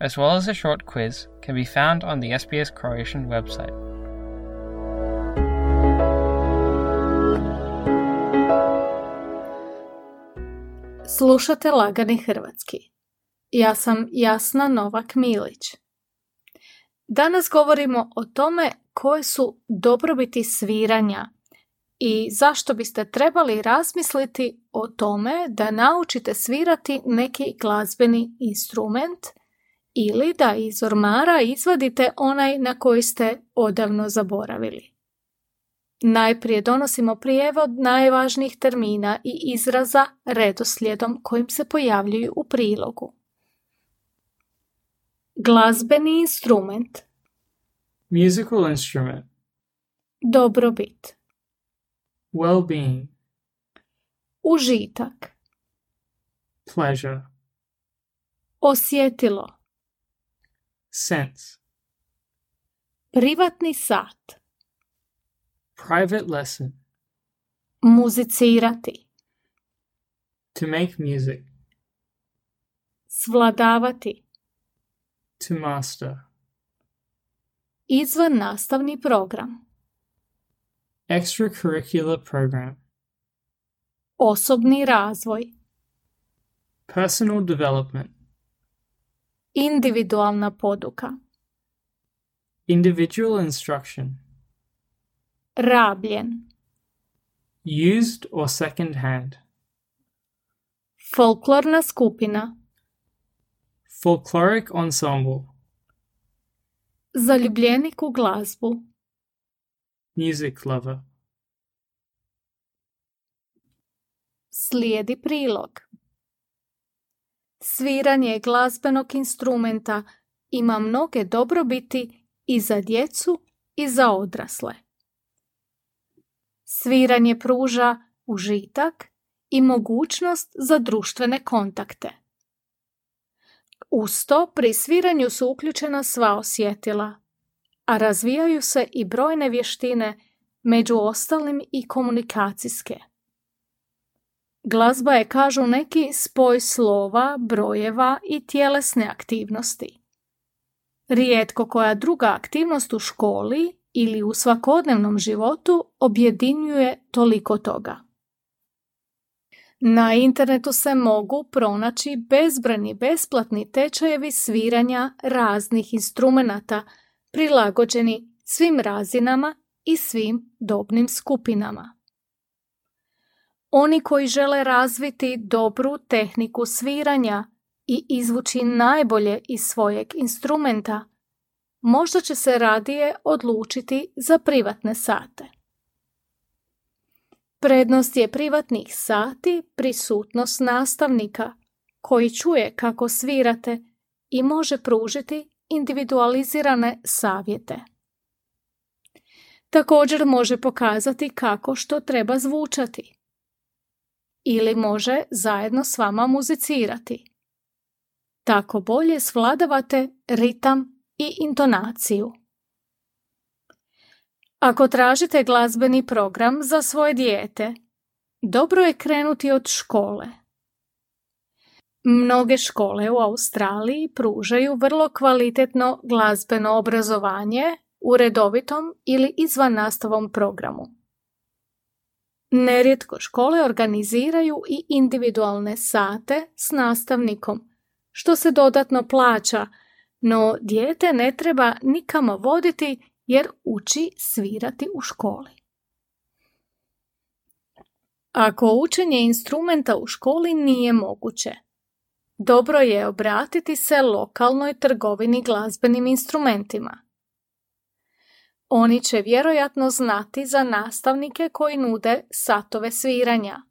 as well as a short quiz, can be found on the SBS Croatian website. Slušate Lagani Hrvatski. Ja sam Jasna Novak Milić. Danas govorimo o tome koje su dobrobiti sviranja i zašto biste trebali razmisliti o tome da naučite svirati neki glazbeni instrument ili da iz ormara izvadite onaj na koji ste odavno zaboravili. Najprije donosimo prijevod najvažnijih termina i izraza redoslijedom kojim se pojavljuju u prilogu. Glazbeni instrument Musical instrument. Dobrobit Well being. Užitak Pleasure. Osjetilo Sense. Privatni sat Private lesson. Muzicirati To make music. Svladavati To master. Izvan nastavni program Extracurricular program. Osobni razvoj Personal development. Individualna poduka Individual instruction. Rabljen Used or second hand. Folklorna skupina Folkloric ensemble. Zaljubljenik u glazbu Music lover. Slijedi prilog. Sviranje glazbenog instrumenta ima mnoge dobrobiti i za djecu i za odrasle. Sviranje pruža užitak i mogućnost za društvene kontakte. Uz to pri sviranju su uključena sva osjetila, a razvijaju se i brojne vještine, među ostalim i komunikacijske. Glazba je, kažu neki, spoj slova, brojeva i tjelesne aktivnosti. Rijetko koja druga aktivnost u školi ili u svakodnevnom životu objedinjuje toliko toga. Na internetu se mogu pronaći bezbrani besplatni tečajevi sviranja raznih instrumenata prilagođeni svim razinama i svim dobnim skupinama. Oni koji žele razviti dobru tehniku sviranja i izvući najbolje iz svojeg instrumenta, možda će se radije odlučiti za privatne sate. Prednost je privatnih sati prisutnost nastavnika koji čuje kako svirate i može pružiti individualizirane savjete. Također može pokazati kako što treba zvučati. Ili može zajedno s vama muzicirati. Tako bolje svladavate ritam i intonaciju. Ako tražite glazbeni program za svoje dijete, dobro je krenuti od škole. Mnoge škole u Australiji pružaju vrlo kvalitetno glazbeno obrazovanje u redovitom ili izvan nastavom programu. Nerijetko škole organiziraju i individualne sate s nastavnikom, što se dodatno plaća, no dijete ne treba nikamo voditi jer uči svirati u školi. Ako učenje instrumenta u školi nije moguće, dobro je obratiti se lokalnoj trgovini glazbenim instrumentima. Oni će vjerojatno znati za nastavnike koji nude satove sviranja.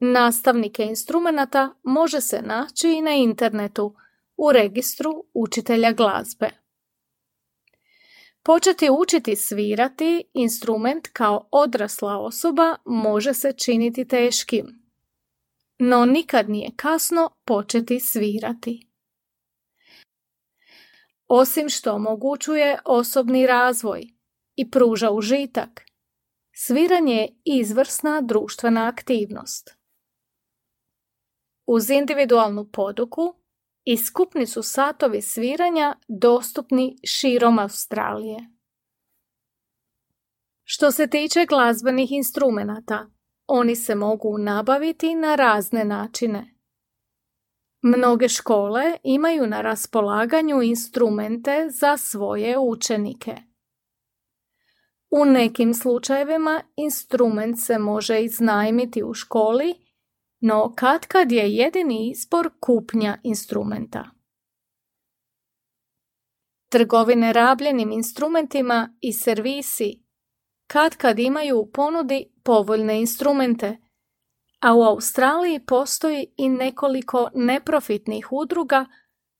Nastavnike instrumenata može se naći i na internetu u registru učitelja glazbe. Početi učiti svirati instrument kao odrasla osoba može se činiti teškim. No nikad nije kasno početi svirati. Osim što omogućuje osobni razvoj i pruža užitak, sviranje je izvrsna društvena aktivnost. Uz individualnu poduku i skupni su satovi sviranja dostupni širom Australije. Što se tiče glazbenih instrumenata, oni se mogu nabaviti na razne načine. Mnoge škole imaju na raspolaganju instrumente za svoje učenike. U nekim slučajevima instrument se može iznajmiti u školi, no katkad je jedini izbor kupnja instrumenta. Trgovine rabljenim instrumentima i servisi katkad imaju u ponudi povoljne instrumente – a u Australiji postoji i nekoliko neprofitnih udruga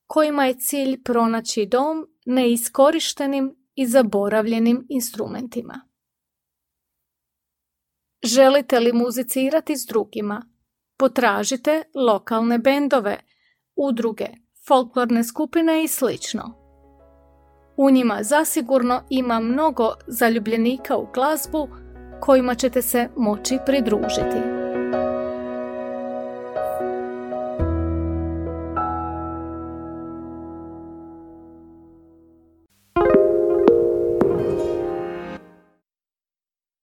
kojima je cilj pronaći dom neiskorištenim i zaboravljenim instrumentima. Želite li muzicirati s drugima? Potražite lokalne bendove, udruge, folklorne skupine i sl. U njima zasigurno ima mnogo zaljubljenika u glazbu kojima ćete se moći pridružiti.